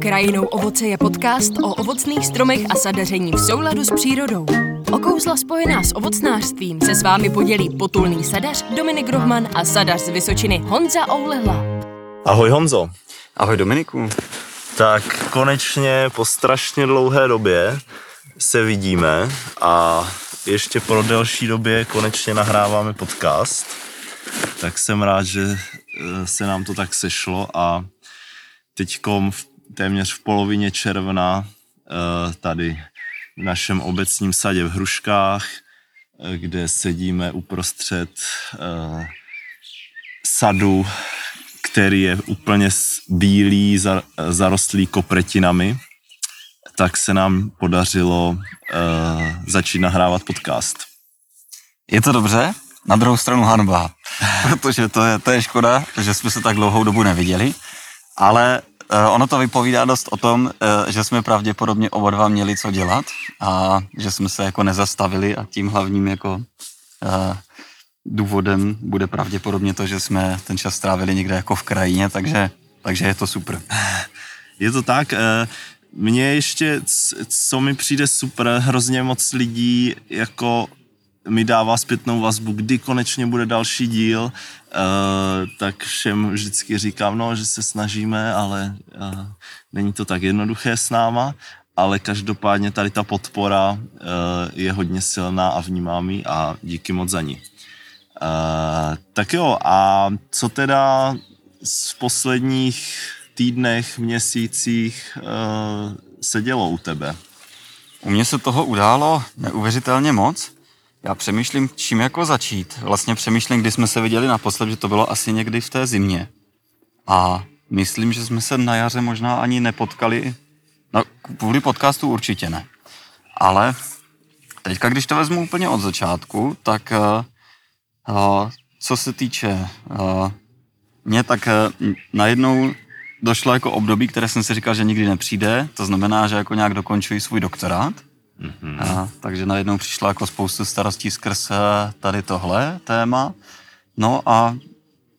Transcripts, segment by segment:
Krajinou ovoce je podcast o ovocných stromech a sadaření v souladu s přírodou. O kouzla spojená s ovocnářstvím se s vámi podělí potulný sadař Dominik Rohman a sadař z Vysočiny Honza Oulehla. Ahoj Honzo. Ahoj Dominiku. Tak konečně po strašně dlouhé době se vidíme a ještě pro delší době konečně nahráváme podcast. Tak jsem rád, že eh, se nám to tak sešlo a teďkom v, téměř v polovině června eh, tady v našem obecním sadě v Hruškách, eh, kde sedíme uprostřed sadu, který je úplně bílý, zarostlý kopretinami, tak se nám podařilo začít nahrávat podcast. Je to dobře, na druhou stranu hanba, protože to je, to je škoda, že jsme se tak dlouhou dobu neviděli, ale ono to vypovídá dost o tom, uh, že jsme pravděpodobně oba dva měli co dělat a že jsme se jako nezastavili a tím hlavním jako uh, důvodem bude pravděpodobně to, že jsme ten čas strávili někde jako v krajině, takže, takže je to super. Je to tak, mně ještě, co mi přijde super, hrozně moc lidí jako mi dává zpětnou vazbu, kdy konečně bude další díl, uh, tak všem vždycky říkám, no, že se snažíme, ale uh, není to tak jednoduché s náma, ale každopádně tady ta podpora uh, je hodně silná a vnímám ji a díky moc za ní. Tak jo, a co teda z posledních týdnech, měsících se dělo u tebe? U mě se toho událo neuvěřitelně moc. Já přemýšlím, čím jako začít. Vlastně přemýšlím, kdy jsme se viděli naposled, že to bylo asi někdy v té zimě. A myslím, že jsme se na jaře možná ani nepotkali. No, kvůli podcastu určitě ne. Ale teďka, když to vezmu úplně od začátku, tak uh, co se týče uh, mě, tak uh, najednou došlo jako období, které jsem si říkal, že nikdy nepřijde. To znamená, že jako nějak dokončuji svůj doktorát. Mm-hmm. A, takže najednou přišla jako spoustu starostí skrz eh, tady tohle téma. No a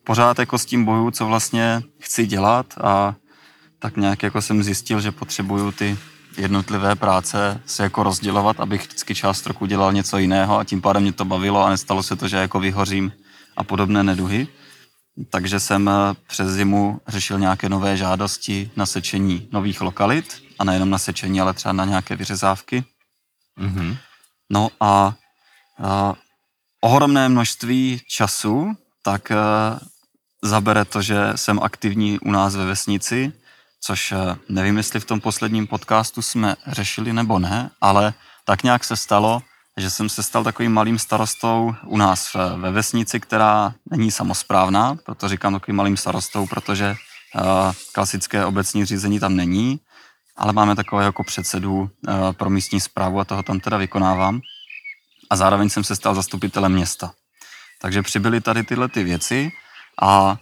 pořád jako s tím boju, co vlastně chci dělat a tak nějak jako jsem zjistil, že potřebuju ty jednotlivé práce se jako rozdělovat, abych vždycky část roku dělal něco jiného a tím pádem mě to bavilo a nestalo se to, že jako vyhořím a podobné neduhy. Takže jsem eh, přes zimu řešil nějaké nové žádosti na sečení nových lokalit a nejenom na sečení, ale třeba na nějaké vyřezávky. Mm-hmm. No a, a ohromné množství času tak a, eh, zabere to, že jsem aktivní u nás ve vesnici, což a, eh, nevím, jestli v tom posledním podcastu jsme řešili nebo ne, ale tak nějak se stalo, že jsem se stal takovým malým starostou u nás ve vesnici, která není samozprávná, proto říkám takovým malým starostou, protože uh, klasické obecní řízení tam není, ale máme takové jako předsedu uh, pro místní zprávu a toho tam teda vykonávám. A zároveň jsem se stal zastupitelem města. Takže přibyly tady tyhle ty věci a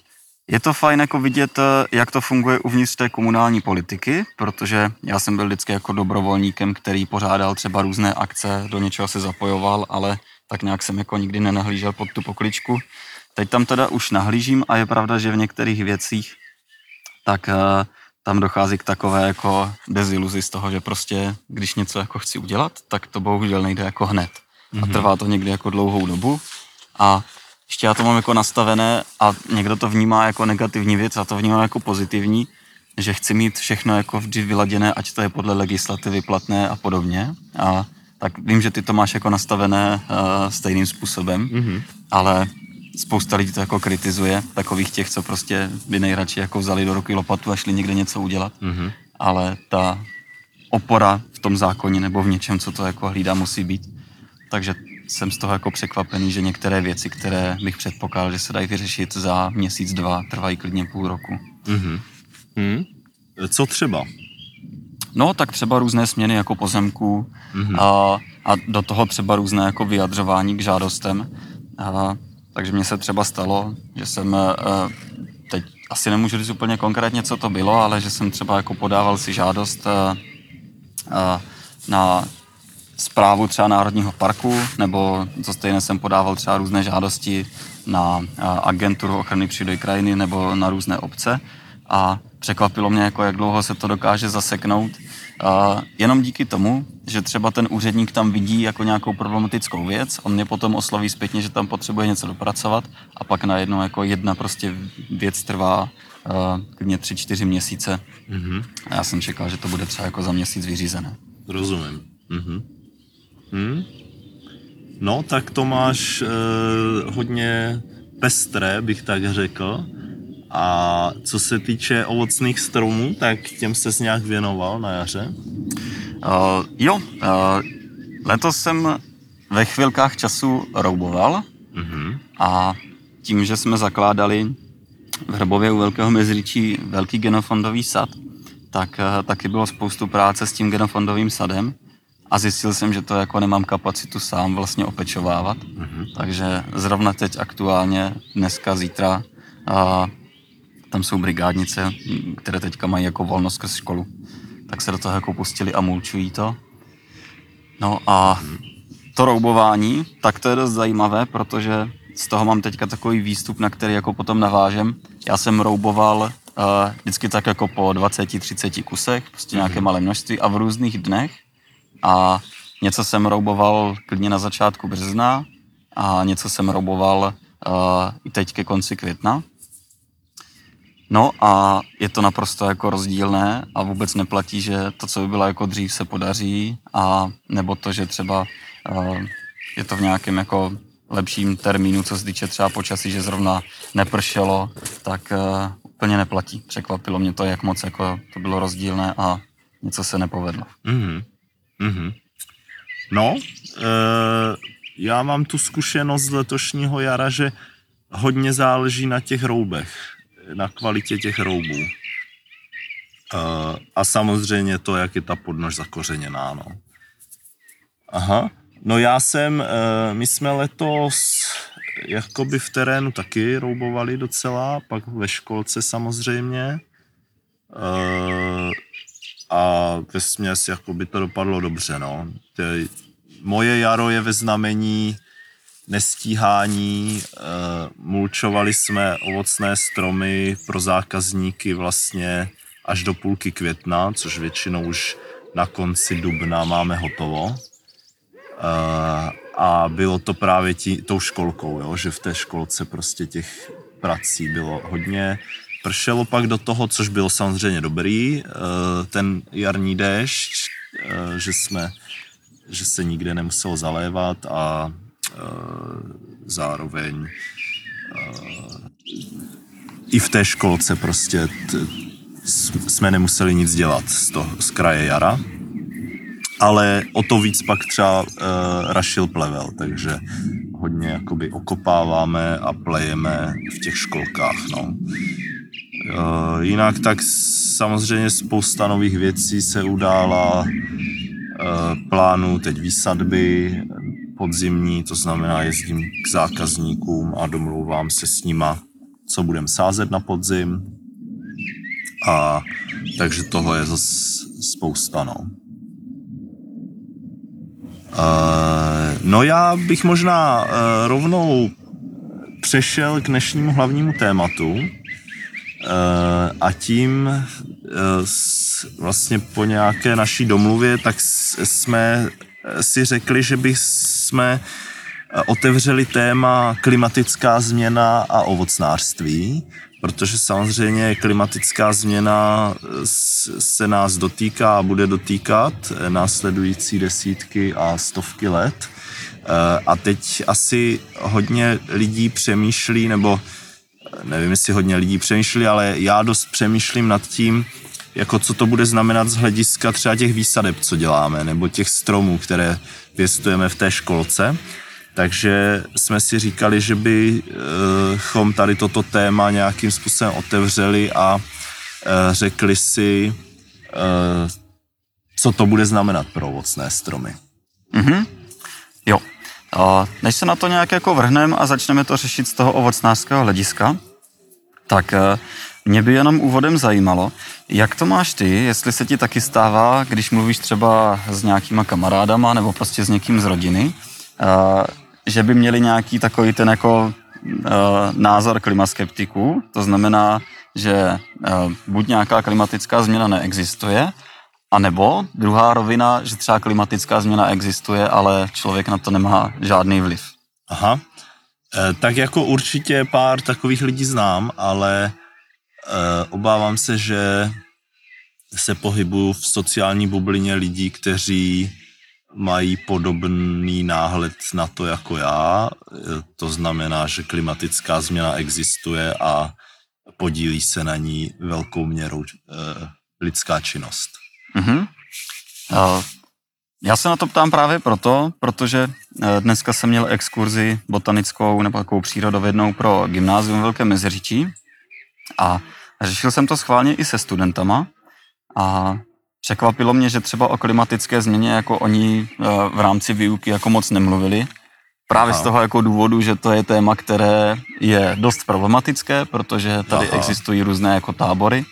je to fajn jako vidět, eh, jak to funguje uvnitř té komunální politiky, protože já jsem byl vždycky jako dobrovolníkem, který pořádal třeba různé akce, do něčeho se zapojoval, ale tak nějak jsem jako nikdy nenahlížel pod tu pokličku. Teď tam teda už nahlížím a je pravda, že v některých věcích tak uh, tam dochází k takové jako deziluzi z toho, že prostě, když něco jako chci udělat, tak to bohužel nejde jako hned. Mm-hmm. A mhm. trvá to někdy jako dlouhou dobu. A ještě já to mám jako nastavené a někdo to vnímá jako negativní věc a to vnímá jako pozitivní, že chci mít všechno jako vždy vyladěné, ať to je podle legislativy platné a podobně. A tak vím, že ty to máš jako nastavené uh, stejným způsobem, mm-hmm. ale spousta lidí to jako kritizuje, takových těch, co prostě by nejradši jako vzali do ruky lopatu a šli někde něco udělat. Mm-hmm. Ale ta opora v tom zákoně nebo v něčem, co to jako hlídá, musí být. Takže jsem z toho jako překvapený, že některé věci, které bych předpokládal, že se dají vyřešit za měsíc, dva, trvají klidně půl roku. Mm-hmm. Hmm. Co třeba? No, tak třeba různé směny jako pozemků mm-hmm. a, a do toho třeba různé jako vyjadřování k žádostem. A, takže mně se třeba stalo, že jsem a, e, teď asi nemůžu říct úplně konkrétně, co to bylo, ale že jsem třeba jako podával si žádost a, e, a, na zprávu třeba Národního parku, nebo co stejné jsem podával třeba různé žádosti na agenturu ochrany přírody krajiny nebo na různé obce. a překvapilo mě, jako jak dlouho se to dokáže zaseknout. Uh, jenom díky tomu, že třeba ten úředník tam vidí jako nějakou problematickou věc, on mě potom osloví zpětně, že tam potřebuje něco dopracovat a pak najednou jako jedna prostě věc trvá uh, klidně tři, čtyři měsíce. Mm-hmm. A já jsem čekal, že to bude třeba jako za měsíc vyřízené. Rozumím. Mhm. Hm? No, tak to máš eh, hodně pestré, bych tak řekl. A co se týče ovocných stromů, tak těm se nějak věnoval na jaře? Uh, jo, uh, letos jsem ve chvilkách času rouboval mm-hmm. a tím, že jsme zakládali v Hrbově u Velkého Mezričí velký genofondový sad, tak uh, taky bylo spoustu práce s tím genofondovým sadem a zjistil jsem, že to jako nemám kapacitu sám vlastně opečovávat. Mm-hmm. Takže zrovna teď aktuálně, dneska, zítra, uh, tam jsou brigádnice, které teďka mají jako volnost skrz školu, tak se do toho jako pustili a mulčují to. No a to roubování, tak to je dost zajímavé, protože z toho mám teďka takový výstup, na který jako potom navážem. Já jsem rouboval uh, vždycky tak jako po 20-30 kusech, prostě nějaké mhm. malé množství a v různých dnech. A něco jsem rouboval klidně na začátku března a něco jsem rouboval uh, i teď ke konci května. No a je to naprosto jako rozdílné a vůbec neplatí, že to, co by bylo jako dřív, se podaří a nebo to, že třeba uh, je to v nějakém jako lepším termínu, co se týče třeba počasí, že zrovna nepršelo, tak uh, úplně neplatí. Překvapilo mě to, jak moc jako to bylo rozdílné a něco se nepovedlo. Mm-hmm. Mm-hmm. No, uh, já mám tu zkušenost z letošního jara, že hodně záleží na těch roubech na kvalitě těch roubů. Uh, a samozřejmě to, jak je ta podnož zakořeněná, no. Aha, no já jsem, uh, my jsme letos jakoby v terénu taky roubovali docela, pak ve školce samozřejmě. Uh, a ve směs jakoby to dopadlo dobře, no. Moje jaro je ve znamení nestíhání. Eh, mulčovali jsme ovocné stromy pro zákazníky vlastně až do půlky května, což většinou už na konci dubna máme hotovo. Eh, a bylo to právě tí, tou školkou, jo? že v té školce prostě těch prací bylo hodně. Pršelo pak do toho, což bylo samozřejmě dobrý, eh, ten jarní déšť, že jsme, že se nikde nemuselo zalévat a zároveň eh, i v té školce prostě t, jsme nemuseli nic dělat z, toho, z kraje jara, ale o to víc pak třeba uh, rašil plevel, takže hodně jakoby okopáváme a plejeme v těch školkách, no. Uh, jinak tak samozřejmě spousta nových věcí se udála, uh, plánu teď výsadby, podzimní, to znamená jezdím k zákazníkům a domlouvám se s nima, co budem sázet na podzim. A takže toho je zase spousta, no. Uh, no já bych možná uh, rovnou přešel k dnešnímu hlavnímu tématu uh, a tím s, vlastně po nějaké naší domluvě, tak jsme si řekli, že by jsme eh, otevřeli téma klimatická změna a ovocnářství, protože samozřejmě klimatická změna eh, se nás dotýká a bude dotýkat eh, následující desítky a stovky let. A teď asi hodně lidí přemýšlí, nebo nevím, jestli hodně lidí přemýšlí, ale já dost přemýšlím nad tím, jako co to bude znamenat z hlediska třeba těch výsadeb, co děláme, nebo těch stromů, které pěstujeme v té školce. Takže jsme si říkali, že bychom tady toto téma nějakým způsobem otevřeli a eh, řekli si, eh, co to bude znamenat pro ovocné stromy. Mm-hmm. Jo. Než se na to nějak jako vrhneme a začneme to řešit z toho ovocnářského hlediska, tak eh, mě by jenom úvodem zajímalo, jak to máš ty, jestli se ti taky stává, když mluvíš třeba s nějakýma kamarádama nebo prostě s někým z rodiny, že by měli nějaký takový ten jako názor klimaskeptiků, to znamená, že buď nějaká klimatická změna neexistuje, a nebo druhá rovina, že třeba klimatická změna existuje, ale člověk na to nemá žádný vliv. Aha. Tak jako určitě pár takových lidí znám, ale obávám se, že se pohybuju v sociální bublině lidí, kteří mají podobný náhled na to jako já. E, to znamená, že klimatická změna existuje a podílí se na ní velkou měrou e, lidská činnost. Mm-hmm. Uh, já se na to ptám právě proto, protože dneska jsem měl exkurzi botanickou nebo takovou přírodovědnou pro gymnázium Velké Meziříčí a řešil jsem to schválně i se studentama a překvapilo mě, že třeba o klimatické změně jako oni uh, v rámci výuky jako moc nemluvili. Právě Aha. z toho jako důvodu, že to je téma, které je dost problematické, protože tady Aha. existují různé jako tábory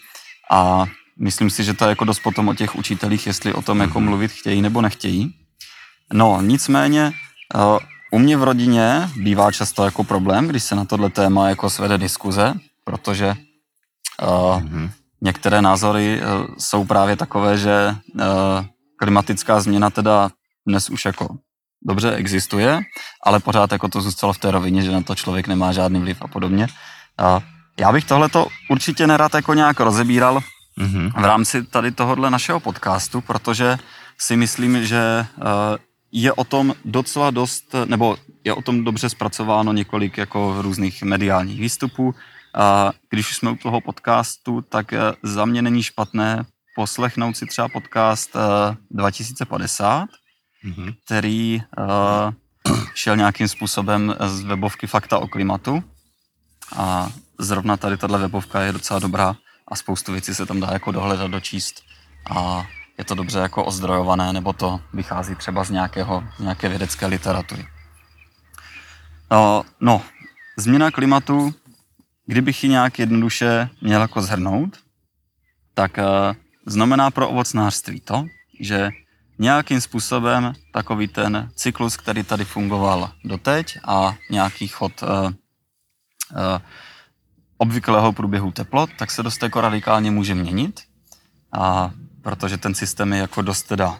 a myslím si, že to je jako dost potom o těch učitelích, jestli o tom jako mhm. mluvit chtějí nebo nechtějí. No, nicméně uh, u mě v rodině bývá často jako problém, když se na tohle téma jako svede diskuze, protože mm-hmm. některé názory uh, jsou právě takové, že uh, klimatická změna teda dnes už jako dobře existuje, ale pořád jako to zůstalo v té rovině, že na to člověk nemá žádný vliv a podobně. Já bych tohleto určitě nerad jako nějak rozebíral, mm-hmm. v rámci tady tohohle našeho podcastu, protože si myslím, že eh, je o tom docela dost, nebo je o tom dobře zpracováno několik jako různých mediálních výstupů. A když jsme u toho podcastu, tak eh, za mě není špatné poslechnout si třeba podcast 2050, eh, mm-hmm. který šel nějakým způsobem z webovky Fakta o klimatu. A zrovna tady tahle webovka je docela dobrá a spoustu věcí se tam dá jako dohledat, dočíst a je to dobře jako ozdrojované, nebo to vychází třeba z nějakého, nějaké vědecké literatury. No, no, změna klimatu, kdybych ji nějak jednoduše měl jako zhrnout, tak uh, znamená pro ovocnářství to, že nějakým způsobem takový ten cyklus, který tady fungoval doteď a nějaký chod uh, uh, obvyklého průběhu teplot, tak se dost jako radikálně může měnit. A protože ten systém je jako dost teda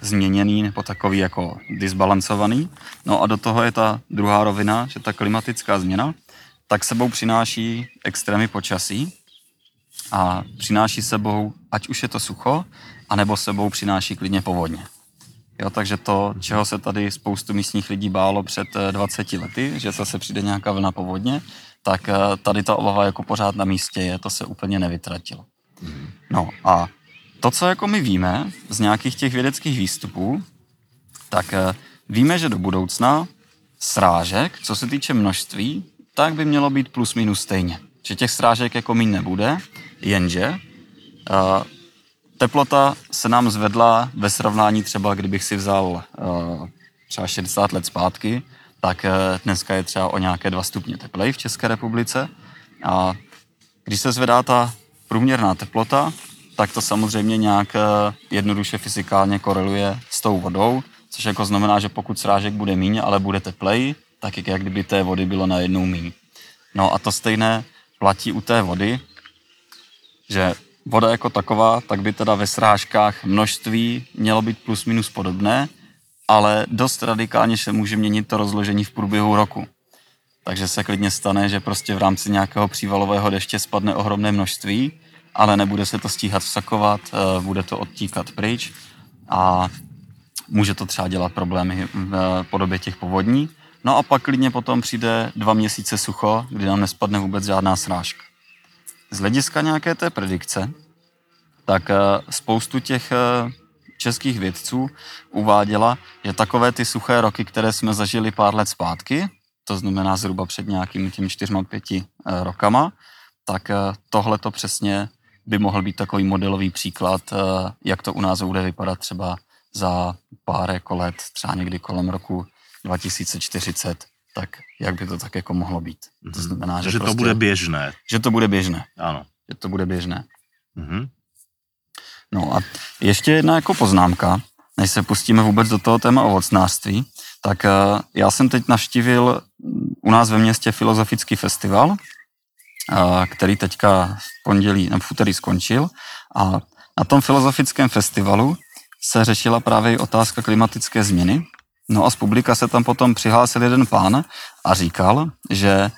změněný nebo takový jako disbalancovaný. No a do toho je ta druhá rovina, že ta klimatická změna tak sebou přináší extrémy počasí a přináší sebou, ať už je to sucho, anebo sebou přináší klidně povodně. Jo, takže to, čeho se tady spoustu místních lidí bálo před 20 e, lety, že zase přijde nějaká vlna povodně, tak eh, tady ta obava jako pořád na místě je, to se úplně nevytratilo. No a to, co jako my víme z nějakých těch vědeckých výstupů, tak eh, víme, že do budoucna srážek, co se týče množství, tak by mělo být plus minus stejně. Že těch srážek jako míň nebude, jenže uh, teplota se nám zvedla ve srovnání třeba, kdybych si vzal uh, třeba 60 let zpátky, tak eh, dneska je třeba o nějaké dva stupně teplej v České republice. A když se zvedá ta průměrná teplota, tak to samozřejmě nějak eh, jednoduše fyzikálně koreluje s tou vodou, což jako znamená, že pokud srážek bude míň, ale bude teplej, tak jak kdyby té vody bylo najednou míň. No a to stejné platí u té vody, že voda jako taková, tak by teda ve srážkách množství mělo být plus minus podobné, ale dost radikálně se může měnit to rozložení v průběhu roku. Takže se klidně stane, že prostě v rámci nějakého přívalového deště spadne ohromné množství, ale nebude se to stíhat vsakovat, eh, bude to odtíkat pryč a může to třeba dělat problémy v podobě těch povodní. No a pak klidně potom přijde dva měsíce sucho, kdy nám nespadne vůbec žádná srážka. Z hlediska nějaké té predikce, tak eh, spoustu těch eh, českých vědců uváděla, že takové ty suché roky, které jsme zažili pár let zpátky, to znamená zhruba před nějakými těmi čtyřma, pěti eh, rokama, tak tohle to přesně by mohl být takový modelový příklad, jak to u nás bude vypadat třeba za pár jako let, třeba někdy kolem roku 2040, tak jak by to tak jako mohlo být. Mm-hmm. To mhm. znamená, že, že prostě, to bude běžné. Že to bude běžné. Ano. Že to bude běžné. Mm-hmm. No a ještě jedna jako poznámka, než se pustíme vůbec do toho téma ovocnářství, Tak eh, já jsem teď navštívil u nás ve městě filozofický festival, eh, který teďka v pondělí nebo v úterý skončil a na tom filozofickém festivalu se řešila právě otázka klimatické změny. No a z publika se tam potom přihlásil jeden pán a říkal, že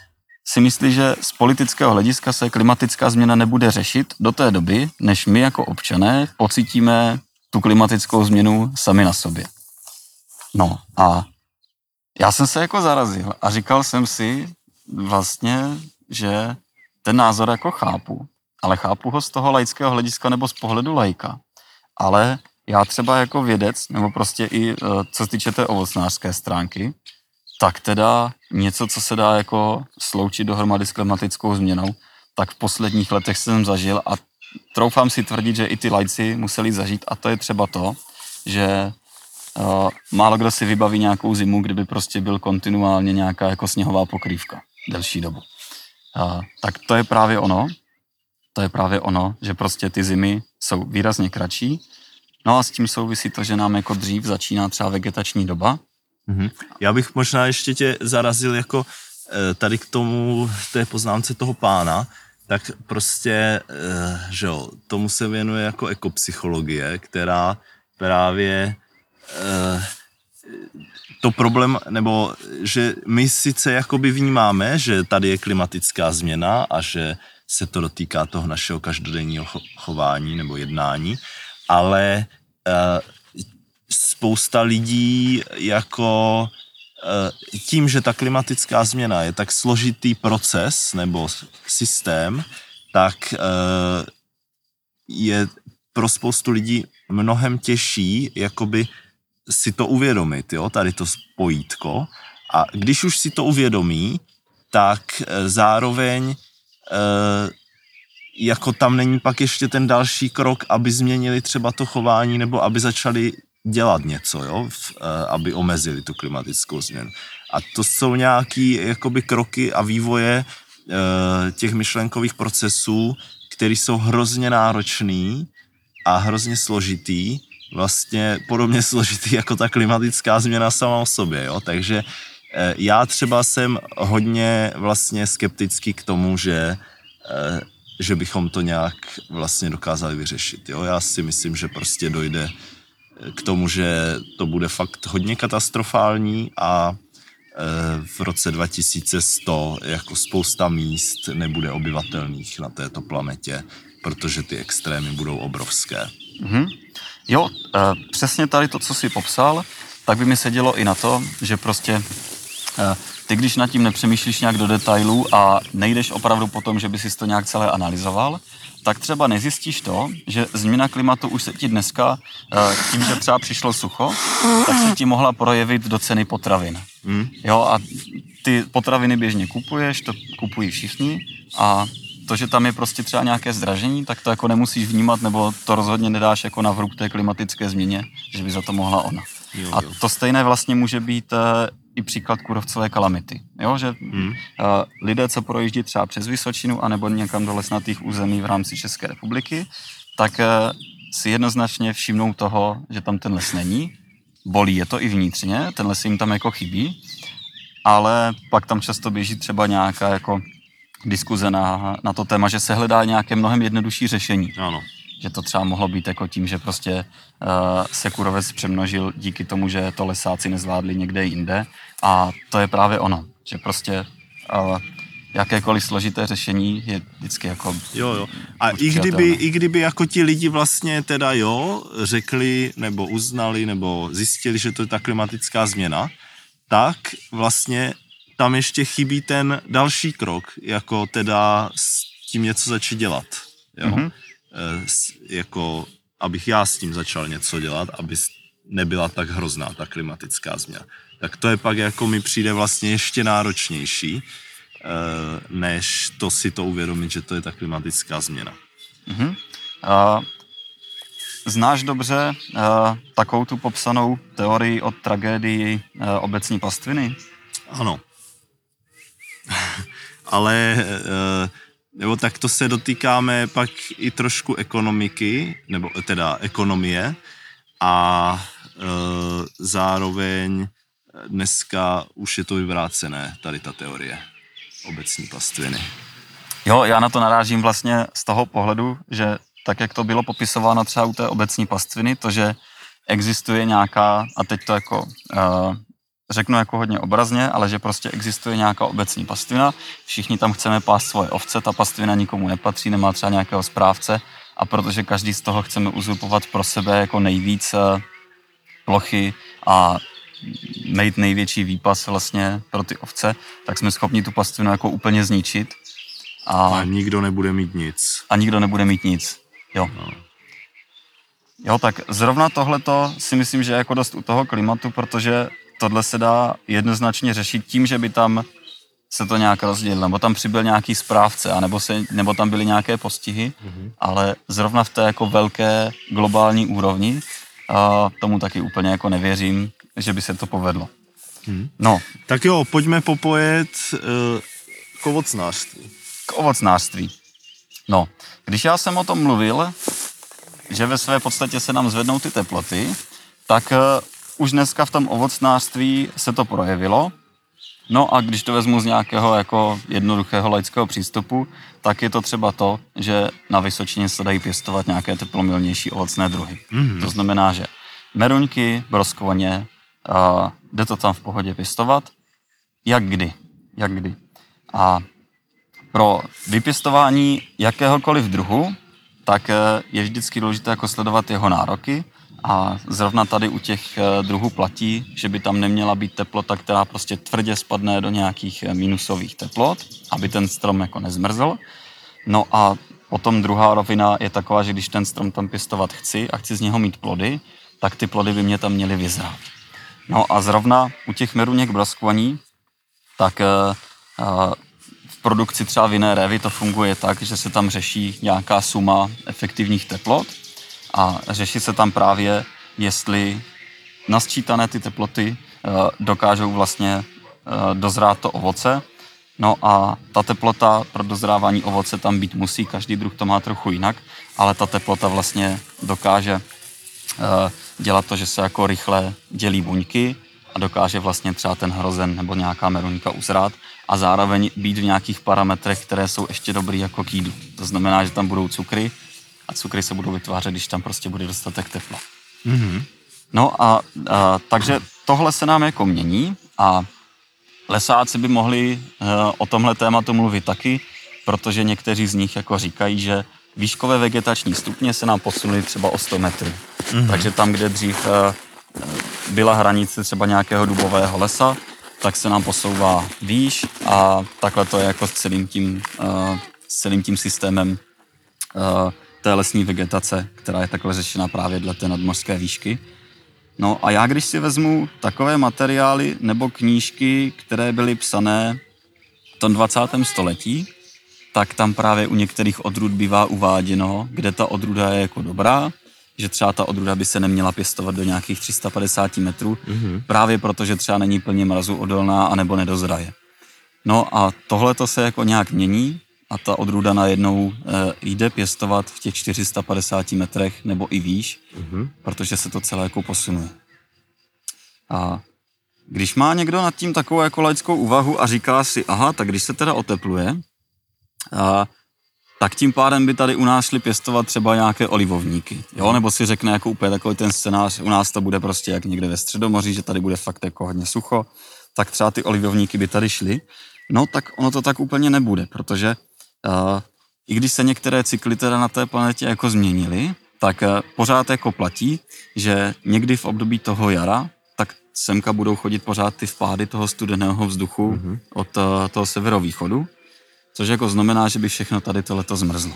si myslí, že z politického hlediska se klimatická změna nebude řešit do té doby, než my jako občané pocítíme tu klimatickou změnu sami na sobě. No a já jsem se jako zarazil a říkal jsem si vlastně, že ten názor jako chápu, ale chápu ho z toho laického hlediska nebo z pohledu laika. Ale já třeba jako vědec, nebo prostě i eh, co se týče té ovocnářské stránky, tak teda něco, co se dá jako sloučit dohromady s klimatickou změnou, tak v posledních letech jsem zažil a troufám si tvrdit, že i ty lajci museli zažít. A to je třeba to, že uh, málo kdo si vybaví nějakou zimu, kdyby prostě byl kontinuálně nějaká jako sněhová pokrývka delší dobu. Uh, tak to je právě ono, to je právě ono, že prostě ty zimy jsou výrazně kratší, no a s tím souvisí to, že nám jako dřív začíná třeba vegetační doba, Mm-hmm. Já bych možná ještě tě zarazil jako eh, tady k tomu, té poznámce toho pána, tak prostě, eh, že jo, tomu se věnuje jako ekopsychologie, která právě eh, to problém, nebo že my sice jakoby vnímáme, že tady je klimatická změna a že se to dotýká toho našeho každodenního chování nebo jednání, ale spousta lidí jako eh, tím, že ta klimatická změna je tak složitý proces nebo systém, tak eh, je pro spoustu lidí mnohem těžší jakoby si to uvědomit, jo, tady to spojítko. A když už si to uvědomí, tak eh, zároveň jako tam není pak ještě ten další krok, aby změnili třeba to chování nebo aby začali dělat něco, jo, eh, aby omezili tu klimatickou změnu. A to jsou nějaké jakoby kroky a vývoje e, těch myšlenkových procesů, které jsou hrozně náročný a hrozně složitý, vlastně podobně složitý jako ta klimatická změna sama o sobě, jo, takže e, já třeba jsem hodně vlastně skeptický k tomu, že že bychom to nějak vlastně dokázali vyřešit. Jo? Já si myslím, že prostě dojde k tomu, že to bude fakt hodně katastrofální a e, v roce 2100 jako spousta míst nebude obyvatelných na této planetě, protože ty extrémy budou obrovské. Mm-hmm. Jo, e, přesně tady to, co jsi popsal, tak by mi se dělo i na to, že prostě e, ty, když nad tím nepřemýšlíš nějak do detailů a nejdeš opravdu po tom, že by si to nějak celé analyzoval, tak třeba nezjistíš to, že změna klimatu už se ti dneska, eh, tím, že třeba přišlo sucho, tak se ti mohla projevit do ceny potravin. Hmm. Jo, a ty potraviny běžně kupuješ, to kupují všichni a to, že tam je prostě třeba nějaké zdražení, tak to jako nemusíš vnímat, nebo to rozhodně nedáš jako na vrub té klimatické změně, že by za to mohla ona. Jo, jo. A to stejné vlastně může být eh, i příklad kůrovcové kalamity. Jo, že hmm. uh, lidé, co projíždí třeba přes Vysočinu anebo někam do lesnatých území v rámci České republiky, tak uh, si jednoznačně všimnou toho, že tam ten les není. Bolí je to i vnitřně, ten les jim tam jako chybí, ale pak tam často běží třeba nějaká jako diskuze na, na to téma, že se hledá nějaké mnohem jednodušší řešení. Ano že to třeba mohlo být jako tím, že prostě uh, se kurovec přemnožil díky tomu, že to lesáci nezvládli někde jinde a to je právě ono, že prostě uh, jakékoliv složité řešení je vždycky jako... Jo, jo. A i kdyby, i kdyby jako ti lidi vlastně teda jo, řekli nebo uznali nebo zjistili, že to je ta klimatická změna, tak vlastně tam ještě chybí ten další krok, jako teda s tím něco začít dělat. Jo? Mm-hmm. Eh, jako abych já s tím začal něco dělat, aby nebyla tak hrozná ta klimatická změna. Tak to je pak jako mi přijde vlastně ještě náročnější, eh, než to si to uvědomit, že to je ta klimatická změna. Mm-hmm. Uh, znáš dobře uh, takovou tu popsanou teorii o tragédii uh, obecní pastviny? Ano. Ale uh, nebo tak to se dotýkáme pak i trošku ekonomiky, nebo teda ekonomie a e, zároveň dneska už je to vyvrácené, tady ta teorie obecní pastviny. Jo, já na to narážím vlastně z toho pohledu, že tak, jak to bylo popisováno třeba u té obecní pastviny, to, že existuje nějaká, a teď to jako uh, řeknu jako hodně obrazně, ale že prostě existuje nějaká obecní pastvina, všichni tam chceme pást svoje ovce, ta pastvina nikomu nepatří, nemá třeba nějakého správce a protože každý z toho chceme uzurpovat pro sebe jako nejvíc plochy a mít největší výpas vlastně pro ty ovce, tak jsme schopni tu pastvinu jako úplně zničit. A, a nikdo nebude mít nic. A nikdo nebude mít nic, jo. No. Jo, tak zrovna tohleto si myslím, že je jako dost u toho klimatu, protože tohle se dá jednoznačně řešit tím, že by tam se to nějak rozdělilo, nebo tam přibyl nějaký správce, anebo se, nebo tam byly nějaké postihy, mm-hmm. ale zrovna v té jako velké globální úrovni a tomu taky úplně jako nevěřím, že by se to povedlo. Hmm. No. Tak jo, pojďme popojet uh, k ovocnářství. K ovocnářství. No, když já jsem o tom mluvil, že ve své podstatě se nám zvednou ty teploty, tak uh, už dneska v tom ovocnářství se to projevilo. No a když to vezmu z nějakého jako jednoduchého laického přístupu, tak je to třeba to, že na Vysočině se dají pěstovat nějaké teplomilnější ovocné druhy. Mm-hmm. To znamená, že meruňky, broskvoně, uh, jde to tam v pohodě pěstovat, jak kdy, jak kdy. A pro vypěstování jakéhokoliv druhu, tak je vždycky důležité jako sledovat jeho nároky, a zrovna tady u těch eh, druhů platí, že by tam neměla být teplota, která prostě tvrdě spadne do nějakých eh, minusových teplot, aby ten strom jako nezmrzl. No a potom druhá rovina je taková, že když ten strom tam pěstovat chci a chci z něho mít plody, tak ty plody by mě tam měly vyzrát. No a zrovna u těch meruněk broskvaní, tak eh, v produkci třeba vinné révy to funguje tak, že se tam řeší nějaká suma efektivních teplot, a řeší se tam právě, jestli nasčítané ty teploty eh, dokážou vlastně eh, dozrát to ovoce. No a ta teplota pro dozrávání ovoce tam být musí, každý druh to má trochu jinak, ale ta teplota vlastně dokáže eh, dělat to, že se jako rychle dělí buňky a dokáže vlastně třeba ten hrozen nebo nějaká meruňka uzrát a zároveň být v nějakých parametrech, které jsou ještě dobrý jako kýdu. To znamená, že tam budou cukry, a cukry se budou vytvářet, když tam prostě bude dostatek tepla. Mm-hmm. No a, a takže tohle se nám jako mění a lesáci by mohli uh, o tomhle tématu mluvit taky, protože někteří z nich jako říkají, že výškové vegetační stupně se nám posunuly třeba o 100 metrů. Mm-hmm. Takže tam, kde dřív uh, byla hranice třeba nějakého dubového lesa, tak se nám posouvá výš a takhle to je jako s celým tím, uh, s celým tím systémem uh, té lesní vegetace, která je takhle řešena právě dle té nadmořské výšky. No a já když si vezmu takové materiály nebo knížky, které byly psané v tom 20. století, tak tam právě u některých odrůd bývá uváděno, kde ta odrůda je jako dobrá, že třeba ta odrůda by se neměla pěstovat do nějakých 350 metrů, mm-hmm. právě protože třeba není plně mrazu odolná anebo nedozraje. No a tohle to se jako nějak mění a ta odrůda najednou e, jde pěstovat v těch 450 metrech nebo i výš, mm-hmm. protože se to celé jako posunuje. A když má někdo nad tím takovou jako laickou úvahu a říká si, aha, tak když se teda otepluje, a, tak tím pádem by tady u nás šli pěstovat třeba nějaké olivovníky, jo, nebo si řekne jako úplně takový ten scénář, u nás to bude prostě jak někde ve Středomoří, že tady bude fakt jako hodně sucho, tak třeba ty olivovníky by tady šly, no tak ono to tak úplně nebude, protože Uh, I když se některé cykly teda na té planetě jako změnily, tak uh, pořád jako platí, že někdy v období toho jara, tak semka budou chodit pořád ty vpády toho studeného vzduchu mm-hmm. od uh, toho severovýchodu, což jako znamená, že by všechno tady to leto zmrzlo.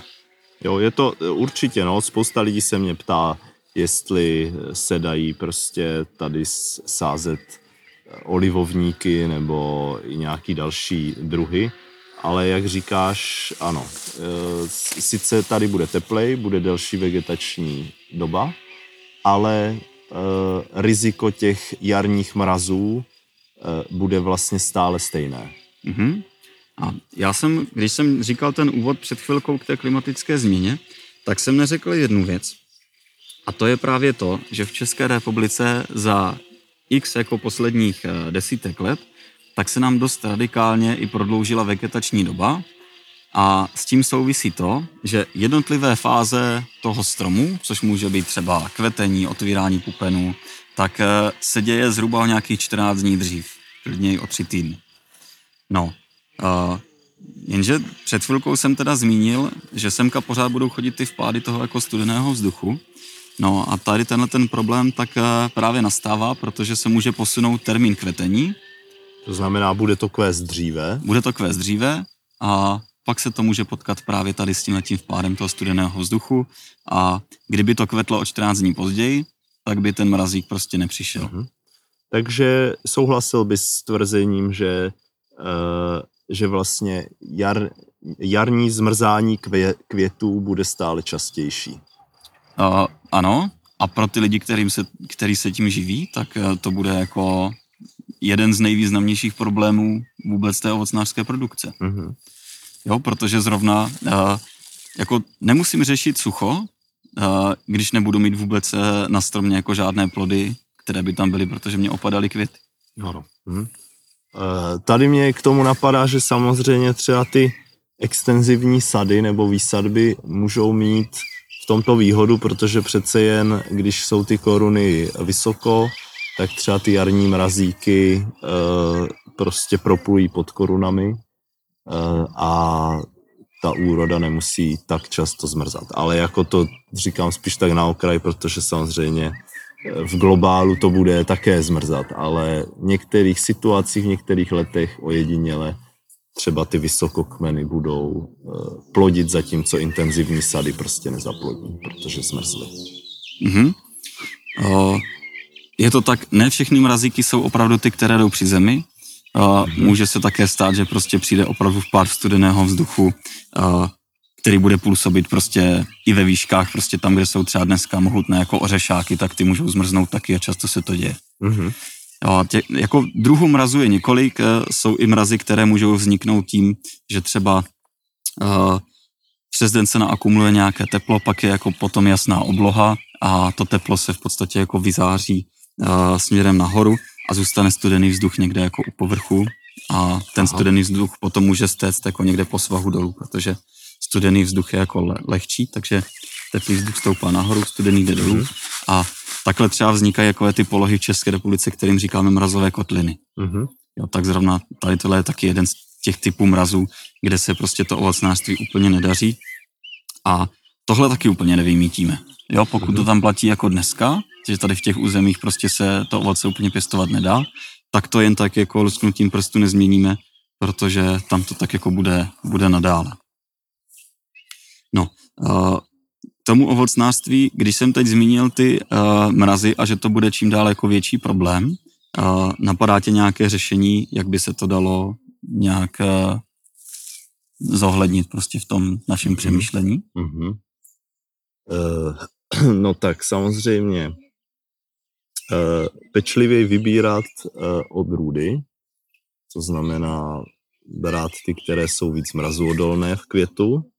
Jo, je to určitě, no, spousta lidí se mě ptá, jestli se dají prostě tady sázet olivovníky nebo i nějaký další druhy ale jak říkáš, ano, e, sice tady bude teplej, bude delší vegetační doba, ale e, riziko těch jarních mrazů e, bude vlastně stále stejné. Mm-hmm. A já jsem, když jsem říkal ten úvod před chvilkou k té klimatické změně, tak jsem neřekl jednu věc. A to je právě to, že v České republice za x jako posledních eh, desítek let, tak se nám dost radikálně i prodloužila vegetační doba a s tím souvisí to, že jednotlivé fáze toho stromu, což může být třeba kvetení, otvírání pupenů, tak eh, se děje zhruba o nějakých 14 dní dřív, klidně o 3 týdny. No, uh, jenže před chvilkou jsem teda zmínil, že semka pořád budou chodit ty vpády toho jako studeného vzduchu, No a tady tenhle ten problém tak eh, právě nastává, protože se může posunout termín kvetení. To znamená, bude to kvést dříve? Bude to kvést dříve a pak se to může potkat právě tady s tím letím vpádem toho studeného vzduchu a kdyby to kvetlo o 14 dní později, tak by ten mrazík prostě nepřišel. Uh-huh. Takže souhlasil bys s tvrzením, že, uh, že vlastně jar, jarní zmrzání kvě, květů bude stále častější? Uh, ano, a pro ty lidi, kterým se, který se tím živí, tak uh, to bude jako jeden z nejvýznamnějších problémů vůbec té ovocnářské produkce. Uh-huh. Jo, protože zrovna uh, jako nemusím řešit sucho, uh, když nebudu mít vůbec na stromě jako žádné plody, které by tam byly, protože mě opadaly květy. Ano. Uh, tady mě k tomu napadá, že samozřejmě třeba ty extenzivní sady nebo výsadby můžou mít v tomto výhodu, protože přece jen, když jsou ty koruny vysoko, tak třeba ty jarní mrazíky uh, prostě proplují pod korunami Eh, a ta úroda nemusí tak často zmrzat. Ale jako to říkám spíš tak na okraj, protože samozřejmě eh, v globálu to bude také zmrzat, ale v některých situacích, v některých letech ojediněle třeba ty vysokokmeny budou eh, plodit, zatímco intenzivní sady prostě nezaplodí, protože zmrzly. Mm-hmm. O, je to tak, ne všechny mrazíky jsou opravdu ty, které jdou při zemi, Uh, může se také stát, že prostě přijde opravdu v pár studeného vzduchu, uh, který bude působit prostě i ve výškách, prostě tam, kde jsou třeba dneska mohutné jako ořešáky, tak ty můžou zmrznout taky a často se to děje. Mm-hmm. Jo, tě, jako druhů mrazu je několik, uh, jsou i mrazy, které můžou vzniknout tím, že třeba uh, přes den se naakumuluje nějaké teplo, pak je jako potom jasná obloha a to teplo se v podstatě jako vyzáří uh, směrem nahoru a zůstane studený vzduch někde jako u povrchu a ten Aha. studený vzduch potom může stéct jako někde po svahu dolů, protože studený vzduch je jako le- lehčí, takže teplý vzduch stoupá nahoru, studený jde dolů mm-hmm. a takhle třeba vznikají jako ty polohy v České republice, kterým říkáme mrazové kotliny. Mm-hmm. Jo, tak zrovna tady tohle je taky jeden z těch typů mrazů, kde se prostě to ovocnářství úplně nedaří a tohle taky úplně nevymítíme. Jo, pokud mm-hmm. to tam platí jako dneska, že tady v těch územích prostě se to ovoce úplně pěstovat nedá, tak to jen tak jako lusknutím prstu nezměníme, protože tam to tak jako bude, bude nadále. No, uh, tomu ovocnářství, když jsem teď zmínil ty uh, mrazy a že to bude čím dál jako větší problém, uh, napadá tě nějaké řešení, jak by se to dalo nějak uh, zohlednit prostě v tom našem mm-hmm. přemýšlení? Mm-hmm. Uh, no tak samozřejmě Eh, pečlivě vybírat eh, odrůdy, to znamená brát ty, které jsou víc mrazuodolné v květu.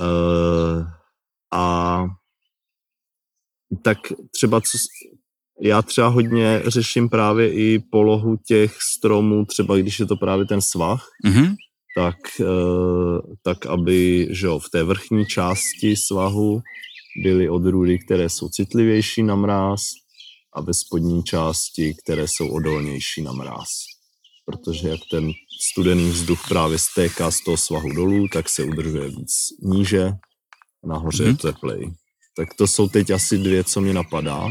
Eh, a tak třeba co, já třeba hodně řeším právě i polohu těch stromů, třeba když je to právě ten svah, mm-hmm. tak, tak aby že jo, v té vrchní části svahu byly odrůdy, které jsou citlivější na mráz, a ve spodní části, které jsou odolnější na mráz. Protože jak ten studený vzduch právě stéká z toho svahu dolů, tak se udržuje víc níže, nahoře mm-hmm. je mhm. teplej. Tak to jsou teď asi dvě, co mě napadá.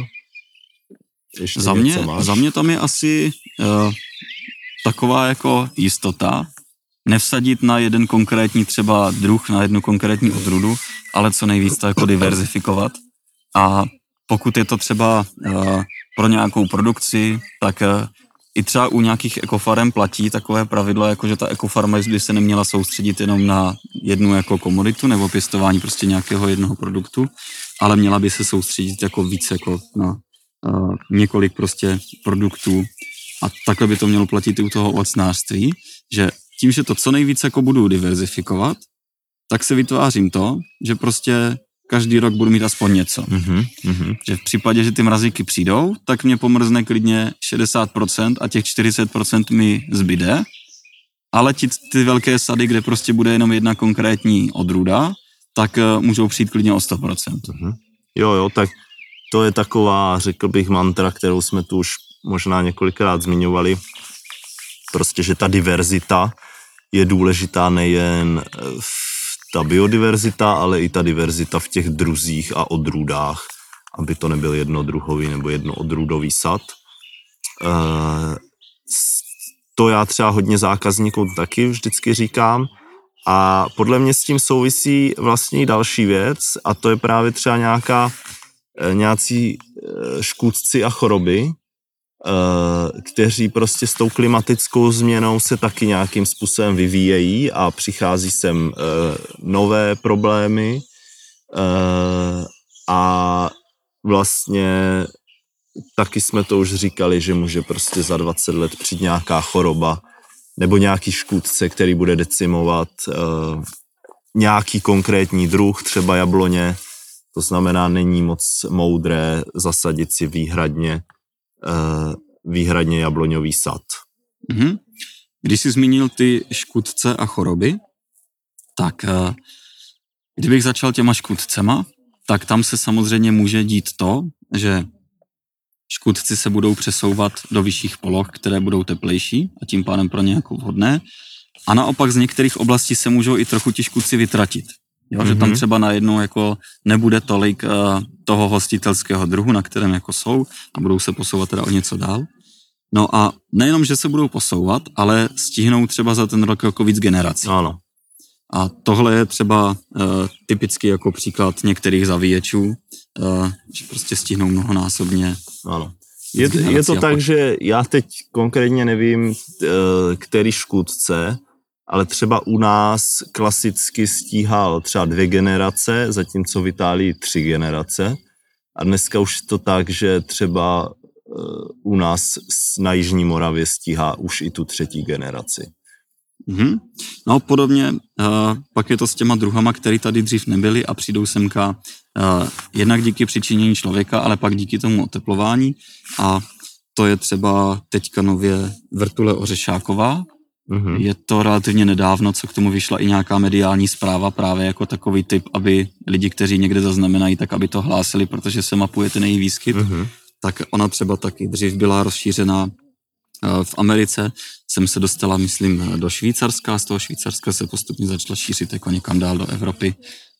Ještě za, mě, máš? za mě tam je asi uh, taková jako jistota, nevsadit na jeden konkrétní třeba druh, na jednu konkrétní odrůdu, ale co nejvíc to jako diverzifikovat a pokud je to třeba uh, pro nějakou produkci, tak uh, i třeba u nějakých ekofarem platí takové pravidlo, jako že ta ekofarma by se neměla soustředit jenom na jednu jako komoditu nebo pěstování prostě nějakého jednoho produktu, ale měla by se soustředit jako víc jako na uh, několik prostě produktů. A takhle by to mělo platit i u toho ovocnářství, že tím, že to co nejvíce jako budu diverzifikovat, tak se vytvářím to, že prostě každý rok budu mít aspoň něco. Mhm, mhm. Že v případě, že ty mrazíky přijdou, tak mě pomrzne klidně 60% a těch 40% mi zbyde. Ale ti, ty velké sady, kde prostě bude jenom jedna konkrétní odrůda, tak eh, můžou přijít klidně o 100%. Jo, jo, tak to je taková, řekl bych, mantra, kterou jsme tu už možná několikrát zmiňovali. Prostě, že ta diverzita je důležitá nejen v ta biodiverzita, ale i ta diverzita v těch druzích a odrůdách, aby to nebyl jednodruhový nebo jednoodrůdový sad. Eh, To já třeba hodně zákazníkům taky vždycky říkám. A podle mě s tím souvisí vlastně i další věc a to je právě třeba nějaká, eh, nějací eh, škůdci a choroby, kteří prostě s tou klimatickou změnou se taky nějakým způsobem vyvíjejí a přichází sem eh, nové problémy eh, a vlastně taky jsme to už říkali, že může prostě za 20 let přijít nějaká choroba nebo nějaký škůdce, který bude decimovat eh, nějaký konkrétní druh, třeba jabloně. To znamená, není moc moudré zasadit si výhradně, eh, výhradně jabloňový sad. Mhm. Když jsi zmínil ty škůdce a choroby, tak eh, kdybych začal těma škůdcema, tak tam se samozřejmě může dít to, že škůdci se budou přesouvat do vyšších poloh, které budou teplejší a tím pádem pro ně jako vhodné. A naopak z některých oblastí se můžou i trochu ti škůdci vytratit. Jo, že tam Mhm. třeba najednou jako nebude tolik uh, toho hostitelského druhu, na kterém jako jsou a budou se posouvat teda o něco dál. No a nejenom, že se budou posouvat, ale stihnou třeba za ten rok jako víc generací. Ano, A tohle je třeba uh, typický jako příklad některých zavíječů, uh, že prostě stihnou mnohonásobně. ano. Je, je to tak, že já teď konkrétně nevím, eh, který škůdce, ale třeba u nás klasicky stíhal třeba dvě generace, zatímco v Itálii tři generace. A dneska už je to tak, že třeba eh, u nás na Jižní Moravě stíhá už i tu třetí generaci. Mhm. No podobně uh, pak je to s těma druhama, které tady dřív nebyly a přijdou semka uh, jednak díky přičinění člověka, ale pak díky tomu oteplování a to je třeba teďka nově vrtule ořešáková. Mhm. Je to relativně nedávno, co k tomu vyšla i nějaká mediální zpráva právě jako takový typ, aby lidi, kteří někde zaznamenají, tak aby to hlásili, protože se mapuje ten její výskyt. Mhm. Tak ona třeba taky dřív byla rozšířena eh, v Americe, jsem se dostala, myslím, do Švýcarska, z toho Švýcarska se postupně začala šířit jako někam dál do Evropy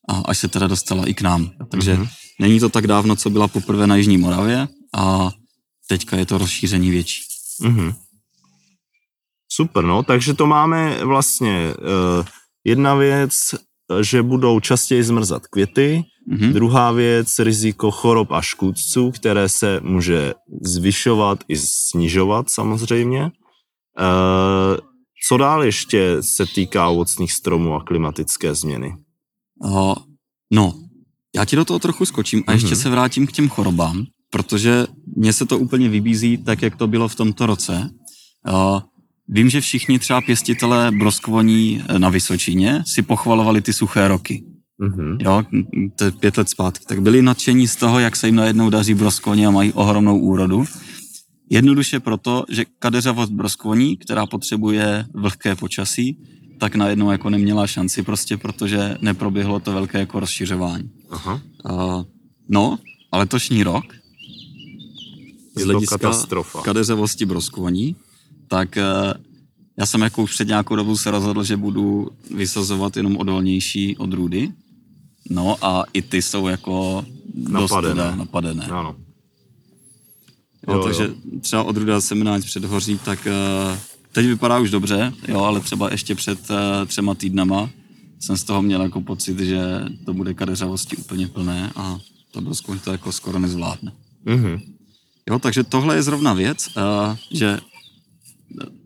a až se teda dostala i k nám. Takže Mhm. není to tak dávno, co byla poprvé na Jižní Moravě a teďka je to rozšíření větší. Mhm. Super, no, takže to máme vlastně uh, jedna věc, že budou častěji zmrzat květy, Mhm. druhá věc, riziko chorob a škůdců, které se může zvyšovat i snižovat samozřejmě. Uh, co dál ještě se týká ovocných stromů a klimatické změny? Uh, no, já ti do toho trochu skočím a ještě Mhm. se vrátím k těm chorobám, protože mně se to úplně vybízí tak, jak to bylo v tomto roce. Uh, vím, že všichni třeba pěstitelé broskvoní na Vysočině si pochvalovali ty suché roky. Mhm. Jo, to je pět let zpátky. Tak byli nadšení z toho, jak se jim najednou daří broskvoně a mají ohromnou úrodu. Jednoduše proto, že kadeřavost broskvoní, která potřebuje vlhké počasí, tak najednou jako neměla šanci prostě, protože neproběhlo to velké jako rozšiřování. Aha. Uh, no, a letošní rok Je to katastrofa. kadeřavosti broskvoní, tak uh, já jsem jako už před nějakou dobu se rozhodl, že budu vysazovat jenom odolnější odrůdy. No a i ty jsou jako dost Napadené. teda napadené. Ano. Jo, Jo, jo. takže třeba odrůda seminář předhoří, tak uh, teď vypadá už dobře, jo, ale třeba ještě před třema týdnama jsem z toho měl jako pocit, že to bude kadeřavosti úplně plné a to broskvoň to jako skoro nezvládne. Mhm. Jo, takže tohle je zrovna věc, že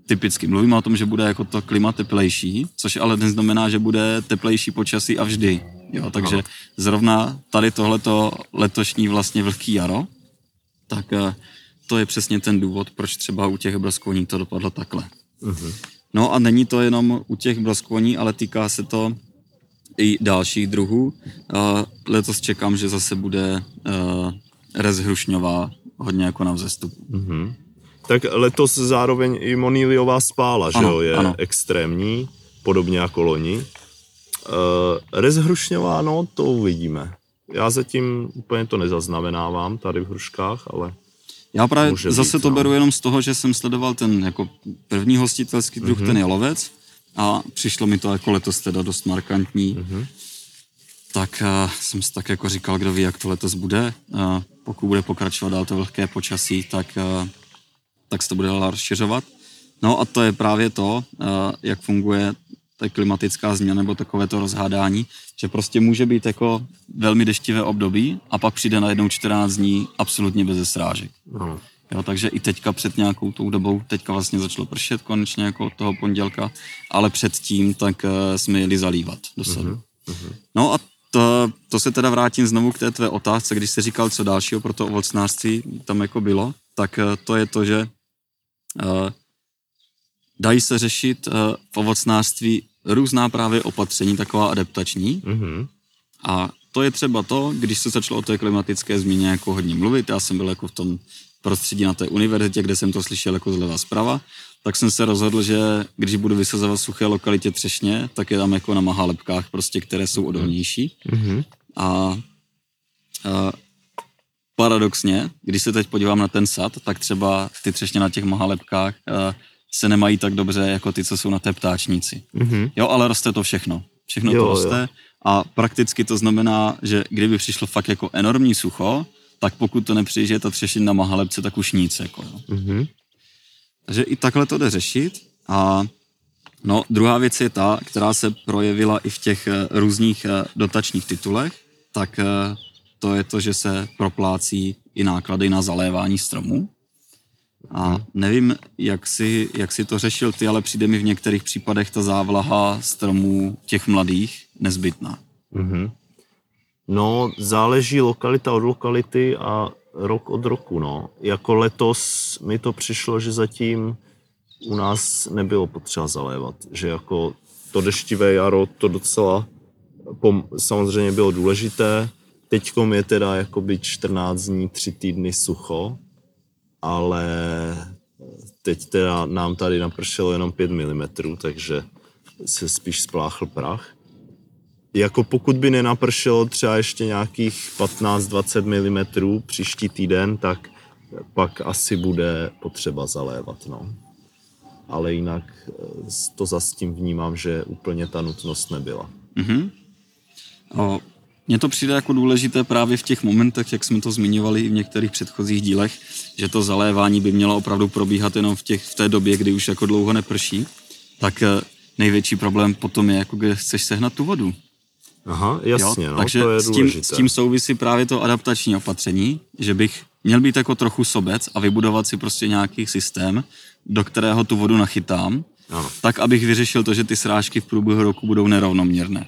typicky mluvíme o tom, že bude jako to klima teplejší, což ale neznamená, že bude teplejší počasí a vždy. Jo, takže zrovna tady tohleto letošní vlastně vlhký jaro, tak uh, to je přesně ten důvod, proč třeba u těch broskvoní to dopadlo takhle. Mhm. No a není to jenom u těch broskvoní, ale týká se to i dalších druhů. Uh, letos čekám, že zase bude uh, rez hrušňová hodně jako na vzestupu. Mm-hmm. Tak letos zároveň i moniliová spála, že Ano, jo, je ano. extrémní, podobně jako loni. Uh, rez hrušňová, no, to uvidíme. Já zatím úplně to nezaznamenávám tady v hruškách, ale Já právě Může zase být, to no. beru jenom z toho, že jsem sledoval ten jako první hostitelský druh, mm-hmm. ten jalovec a přišlo mi to jako letos teda dost markantní. Mm-hmm. Tak uh, jsem si tak jako říkal, kdo ví, jak to letos bude. Uh, pokud bude pokračovat dál to vlhké počasí, tak, uh, tak se to bude dál rozšiřovat. No a to je právě to, uh, jak funguje ta klimatická změna nebo takové to rozhádání, že prostě může být jako velmi deštivé období a pak přijde na jednou 14 dní absolutně bez srážek. no. Jo, takže i teďka před nějakou tou dobou, teďka vlastně začalo pršet konečně jako od toho pondělka, ale předtím tak uh, jsme jeli zalívat do sadu. Mm-hmm. No a to, to se teda vrátím znovu k té tvé otázce, když jsi říkal, co dalšího pro to ovocnářství tam jako bylo, tak uh, to je to, že uh, dají se řešit uh, v ovocnářství různá právě opatření, taková adaptační, Mm-hmm. a to je třeba to, když se začalo o té klimatické změně jako hodně mluvit, já jsem byl jako v tom prostředí na té univerzitě, kde jsem to slyšel jako zleva zprava, tak jsem se rozhodl, že když budu vysazovat suché lokalitě třešně, tak je tam jako na mahalepkách prostě, které jsou odolnější. Mm-hmm. A, a paradoxně, když se teď podívám na ten sad, tak třeba ty třešně na těch mahalepkách a, se nemají tak dobře jako ty, co jsou na té ptáčnici. Mm-hmm. Jo, ale roste to všechno. Všechno Jo, to jo. roste a prakticky to znamená, že kdyby přišlo fakt jako enormní sucho, tak pokud to nepřijíže ta třešina na mahalepce, tak už nic. Jako, jo. Mm-hmm. Takže i takhle to jde řešit a no, druhá věc je ta, která se projevila i v těch eh, různých eh, dotačních titulech, tak eh, to je to, že se proplácí i náklady na zalévání stromů. A nevím, jak si, jak si to řešil ty, ale přijde mi v některých případech ta závlaha stromů těch mladých nezbytná. Mm-hmm. No, záleží lokalita od lokality a rok od roku, no. Jako letos mi to přišlo, že zatím u nás nebylo potřeba zalévat. Že jako to deštivé jaro to docela pom- samozřejmě bylo důležité. Teďkom je teda jakoby 14 dní, 3 týdny sucho, ale teď teda nám tady napršelo jenom 5 mm, takže se spíš spláchl prach. Jako pokud by nenapršelo třeba ještě nějakých 15-20 mm příští týden, tak pak asi bude potřeba zalévat, no. Ale jinak eh, to zas tím vnímám, že úplně ta nutnost nebyla. Mhm. O, mně to přijde jako důležité právě v těch momentech, jak jsme to zmiňovali i v některých předchozích dílech, že to zalévání by mělo opravdu probíhat jenom v, těch, v té době, kdy už jako dlouho neprší, tak eh, největší problém potom je, jako kde chceš sehnat tu vodu. Aha, jasně, jo? no, Takže to je s tím, důležité. s tím souvisí právě to adaptační opatření, že bych měl být jako trochu sobec a vybudovat si prostě nějaký systém, do kterého tu vodu nachytám, Ano. tak abych vyřešil to, že ty srážky v průběhu roku budou nerovnoměrné.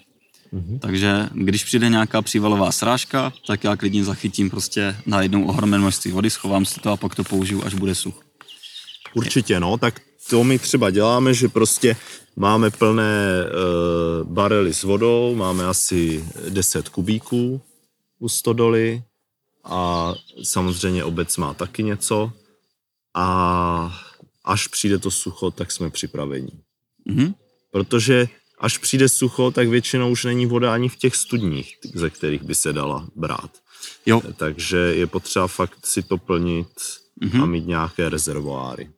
Mhm. Takže když přijde nějaká přívalová srážka, tak já klidně zachytím prostě na jednou ohromné množství vody, schovám si to a pak to použiju, až bude such. Určitě, no, tak to my třeba děláme, že prostě máme plné e, barely s vodou, máme asi 10 kubíků u stodoly a samozřejmě obec má taky něco a až přijde to sucho, tak jsme připraveni. Mhm. Protože až přijde sucho, tak většinou už není voda ani v těch studních, ze kterých by se dala brát. Jo, Takže je potřeba fakt si to plnit Mhm. a mít nějaké rezervoáry.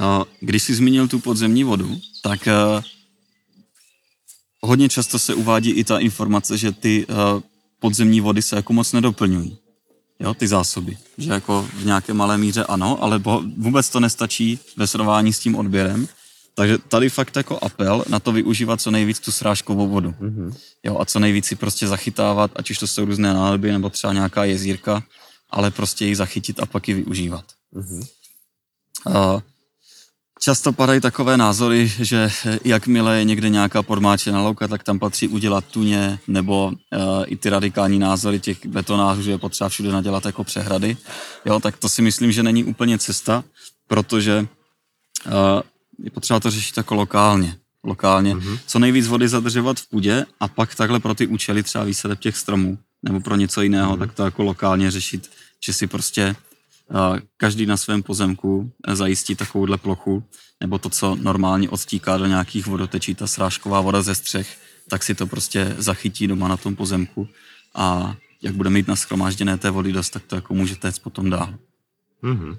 a když jsi zmínil tu podzemní vodu, tak eh, hodně často se uvádí i ta informace, že ty eh, podzemní vody se jako moc nedoplňují. Jo, ty zásoby. Že jako v nějaké malé míře ano, ale bo- vůbec to nestačí ve srovnání s tím odběrem. Takže tady fakt jako apel na to využívat co nejvíc tu srážkovou vodu. Mhm. Jo, a co nejvíc si prostě zachytávat, ať už to jsou různé nádoby nebo třeba nějaká jezírka, ale prostě ji zachytit a pak ji využívat. Mhm. A často padají takové názory, že jakmile je někde nějaká podmáčená louka, tak tam patří udělat tuně, nebo uh, i ty radikální názory těch betonářů, že je potřeba všude nadělat jako přehrady. Jo, tak to si myslím, že není úplně cesta, protože uh, je potřeba to řešit jako lokálně. lokálně, mm-hmm. co nejvíc vody zadržovat v půdě a pak takhle pro ty účely třeba výsadeb těch stromů nebo pro něco jiného, mm-hmm. tak to jako lokálně řešit, že si prostě uh, každý na svém pozemku zajistí takovouhle plochu, nebo to, co normálně odstíká do nějakých vodotečí, ta srážková voda ze střech, tak si to prostě zachytí doma na tom pozemku a jak bude mít naschromážděné té vody dost, tak to jako může téct potom dál. Mm-hmm.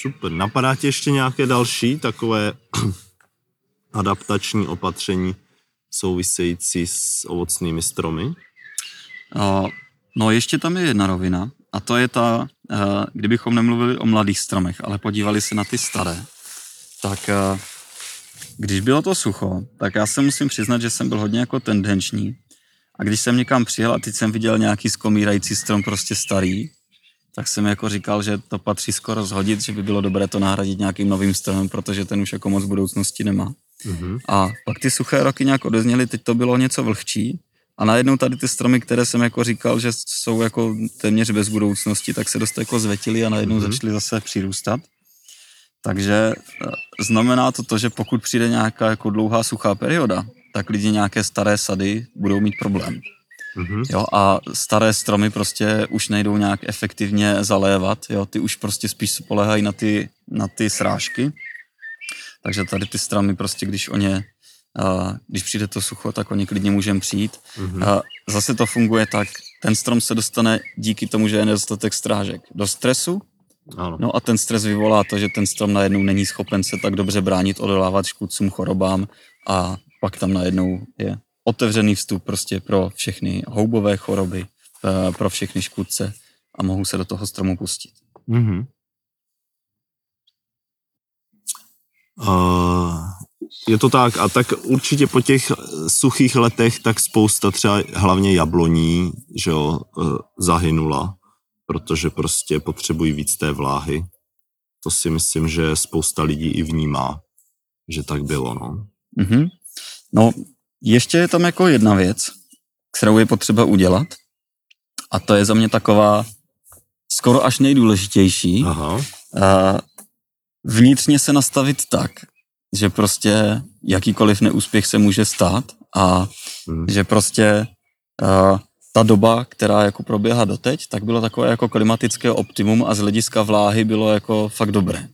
Super. Napadá ti ještě nějaké další takové adaptační opatření související s ovocnými stromy? Uh, no ještě tam je jedna rovina a to je ta, uh, kdybychom nemluvili o mladých stromech, ale podívali se na ty staré, tak uh, když bylo to sucho, tak já se musím přiznat, že jsem byl hodně jako tendenční a když jsem někam přijel a teď jsem viděl nějaký skomírající strom prostě starý, tak jsem jako říkal, že to patří skoro zhodit, že by bylo dobré to nahradit nějakým novým stromem, protože ten už jako moc budoucnosti nemá. Mm-hmm. A pak ty suché roky nějak odezněly, teď to bylo něco vlhčí a najednou tady ty stromy, které jsem jako říkal, že jsou jako téměř bez budoucnosti, tak se dost jako zvetily a najednou mm-hmm. začaly zase přirůstat. Takže eh, znamená to to, že pokud přijde nějaká jako dlouhá suchá perioda, tak lidi nějaké staré sady budou mít problém. Mm-hmm. Jo, a staré stromy prostě už nejdou nějak efektivně zalévat, jo, ty už prostě spíš spolehají na ty, na ty srážky. Takže tady ty stromy prostě, když o ně, uh, když přijde to sucho, tak o ně klidně můžeme přijít. Mm-hmm. Uh, zase to funguje tak, ten strom se dostane díky tomu, že je nedostatek strážek do stresu, ano. No a ten stres vyvolá to, že ten strom najednou není schopen se tak dobře bránit, odolávat škůdcům, chorobám a pak tam najednou je otevřený vstup prostě pro všechny houbové choroby, eh, pro všechny škůdce a mohou se do toho stromu pustit. Mm-hmm. Uh, je to tak a tak určitě po těch suchých letech tak spousta třeba hlavně jabloní, že jo, uh, zahynula, protože prostě potřebují víc té vláhy. To si myslím, že spousta lidí i vnímá, že tak bylo, no. Mm-hmm. No, ještě je tam jako jedna věc, kterou je potřeba udělat a to je za mě taková skoro až nejdůležitější. Aha. A vnitřně se nastavit tak, že prostě jakýkoliv neúspěch se může stát a hmm. že prostě uh, ta doba, která jako proběhla doteď, tak bylo takové jako klimatické optimum a z hlediska vláhy bylo jako fakt dobré.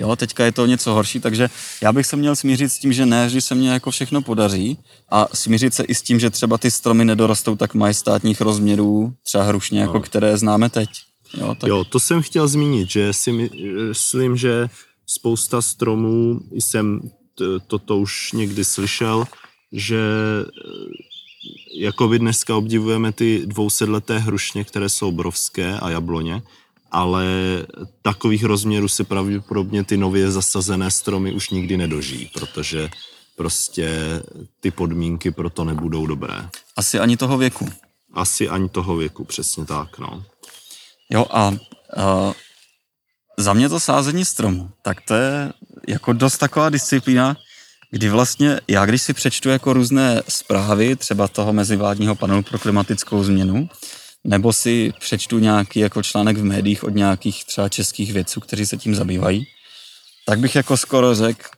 Jo, teďka je to něco horší, takže já bych se měl smířit s tím, že ne, že se mně jako všechno podaří a smířit se i s tím, že třeba ty stromy nedorostou tak majestátních rozměrů, třeba hrušně, jako no. které známe teď. Jo, tak... jo, to jsem chtěl zmínit, že si myslím, že spousta stromů, jsem toto už někdy slyšel, že jako vy dneska obdivujeme ty dvousedleté hrušně, které jsou obrovské a jabloně, ale takových rozměrů se pravděpodobně ty nově zasazené stromy už nikdy nedožijí, protože prostě ty podmínky pro to nebudou dobré. Asi ani toho věku. Asi ani toho věku, přesně tak, no. Jo a uh, za mě to sázení stromu, tak to je jako dost taková disciplína, kdy vlastně já, když si přečtu jako různé zprávy, třeba toho mezivládního panelu pro klimatickou změnu, nebo si přečtu nějaký jako článek v médiích od nějakých třeba českých vědců, kteří se tím zabývají, tak bych jako skoro řekl,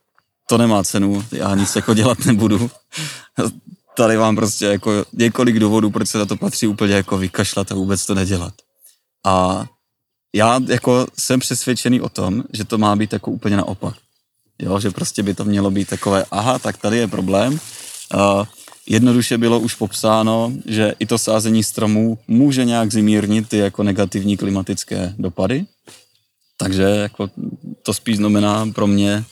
to nemá cenu, já nic jako dělat nebudu. Tady vám prostě jako několik důvodů, proč se na to patří úplně jako vykašlat a vůbec to nedělat. A já jako jsem přesvědčený o tom, že to má být jako úplně naopak. Jo, že prostě by to mělo být takové, aha, tak tady je problém. Uh, jednoduše bylo už popsáno, že i to sázení stromů může nějak zimírnit ty jako negativní klimatické dopady. Takže jako to spíš znamená pro mě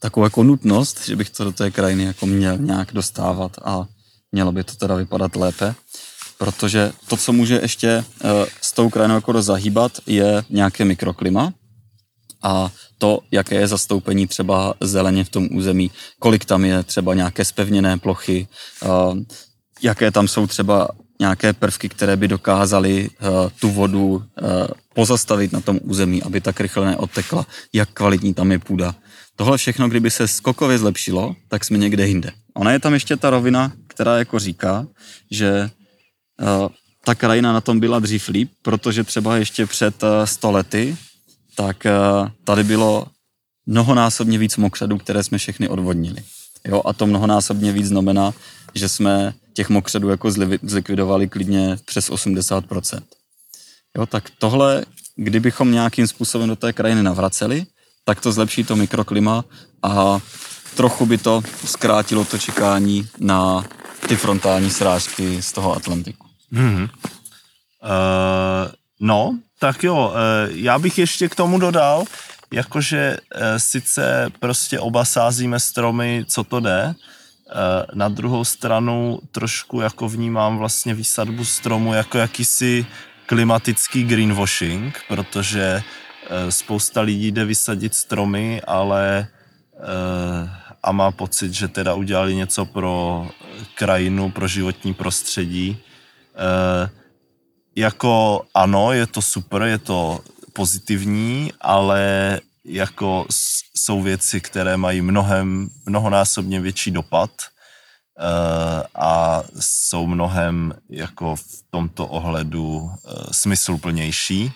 takovou jako nutnost, že bych to do té krajiny jako měl nějak dostávat a mělo by to teda vypadat lépe. Protože to, co může ještě uh, s tou krajinou jako zahýbat, je nějaké mikroklima, a to, jaké je zastoupení třeba zeleně v tom území, kolik tam je třeba nějaké spevněné plochy, jaké tam jsou třeba nějaké prvky, které by dokázaly tu vodu pozastavit na tom území, aby tak rychle neodtekla, jak kvalitní tam je půda. Tohle všechno, kdyby se skokově zlepšilo, tak jsme někde jinde. Ona je tam ještě ta rovina, která jako říká, že ta krajina na tom byla dřív líp, protože třeba ještě před stolety tak eh, tady bylo mnohonásobně víc mokřadů, které jsme všechny odvodnili. Jo, a to mnohonásobně víc znamená, že jsme těch mokřadů jako zlikvidovali klidně přes 80%. Jo, tak tohle, kdybychom nějakým způsobem do té krajiny navraceli, tak to zlepší to mikroklima a trochu by to zkrátilo to čekání na ty frontální srážky z toho Atlantiku. Mm-hmm. Uh, no, tak jo, uh, já bych ještě k tomu dodal, jakože uh, sice prostě oba sázíme stromy, co to jde, uh, na druhou stranu trošku jako vnímám vlastně výsadbu stromu jako jakýsi klimatický greenwashing, protože spousta lidí jde vysadit stromy, ale a má pocit, že teda udělali něco pro krajinu, pro životní prostředí. Jako ano, je to super, je to pozitivní, ale jako jsou věci, které mají mnohem, mnohonásobně větší dopad e, a jsou mnohem jako v tomto ohledu e, smysluplnější. E,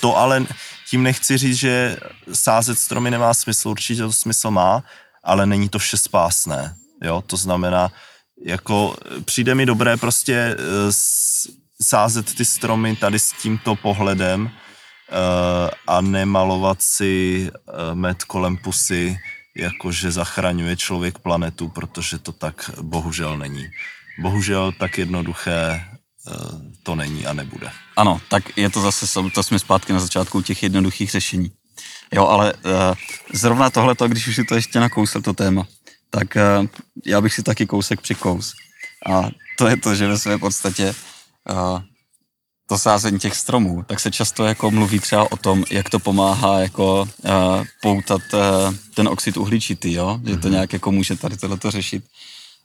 to ale tím nechci říct, že sázet stromy nemá smysl, určitě to smysl má, ale není to vše spásné. Jo? To znamená, jako přijde mi dobré prostě eh, sázet ty stromy tady s tímto pohledem uh, a nemalovat si uh, med kolem pusy, jakože zachraňuje člověk planetu, protože to tak bohužel není. Bohužel tak jednoduché to není a nebude. Ano, tak je to zase, to jsme zpátky na začátku těch jednoduchých řešení. Jo, ale uh, zrovna tohleto, když už si to ještě nakousl to téma, tak uh, já bych si taky kousek přikous. A to je to, že ve své podstatě uh, to sázení těch stromů, tak se často jako mluví třeba o tom, jak to pomáhá jako uh, poutat uh, ten oxid uhličitý, jo? že to mhm. nějak jako může tady tohleto řešit.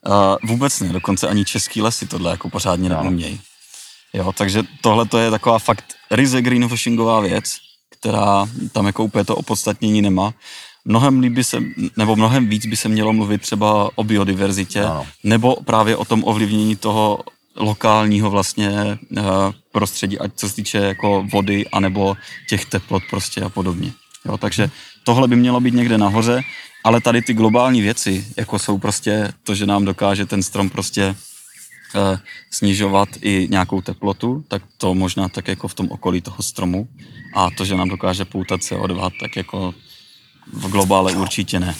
Uh, vůbec ne, dokonce ani český lesy tohle jako pořádně neumějí. Jo, takže tohle to je taková fakt ryze greenwashingová věc, která tam jako úplně to opodstatnění nemá. Mnohem líp by se, nebo mnohem víc by se mělo mluvit třeba o biodiverzitě, no. nebo právě o tom ovlivnění toho lokálního vlastně uh, prostředí, ať co se týče jako vody, anebo těch teplot prostě a podobně. Jo, takže tohle by mělo být někde nahoře, ale tady ty globální věci, jako jsou prostě to, že nám dokáže ten strom prostě uh, snižovat i nějakou teplotu, tak to možná tak jako v tom okolí toho stromu. A to, že nám dokáže poutat CO2, tak jako v globále určitě ne.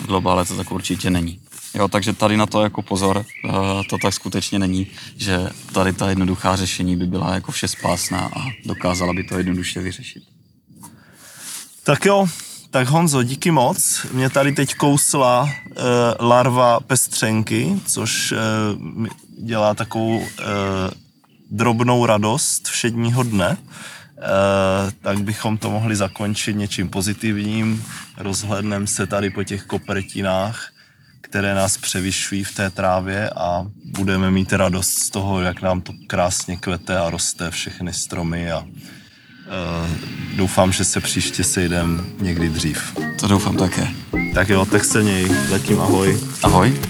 V globále to tak určitě není. Jo, takže tady na to jako pozor, uh, to tak skutečně není, že tady ta jednoduchá řešení by byla jako vše spásná a dokázala by to jednoduše vyřešit. Tak jo, tak Honzo, díky moc. Mě tady teď kousla e, larva pestřenky, což e, dělá takovou e, drobnou radost všedního dne. E, tak bychom to mohli zakončit něčím pozitivním. Rozhledneme se tady po těch kopertinách, které nás převyšují v té trávě a budeme mít radost z toho, jak nám to krásně kvete a roste všechny stromy a Uh, doufám, že se příště sejdem někdy dřív. To doufám také. Tak jo, tak se něj. Letím ahoj. Ahoj.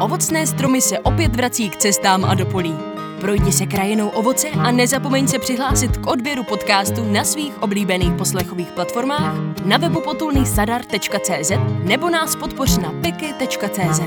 Ovocné stromy se opět vrací k cestám a do polí. Projdi se krajinou ovoce a nezapomeň se přihlásit k odběru podcastu na svých oblíbených poslechových platformách, na webu potulnýsadar.cz nebo nás podpoř na piky.cz.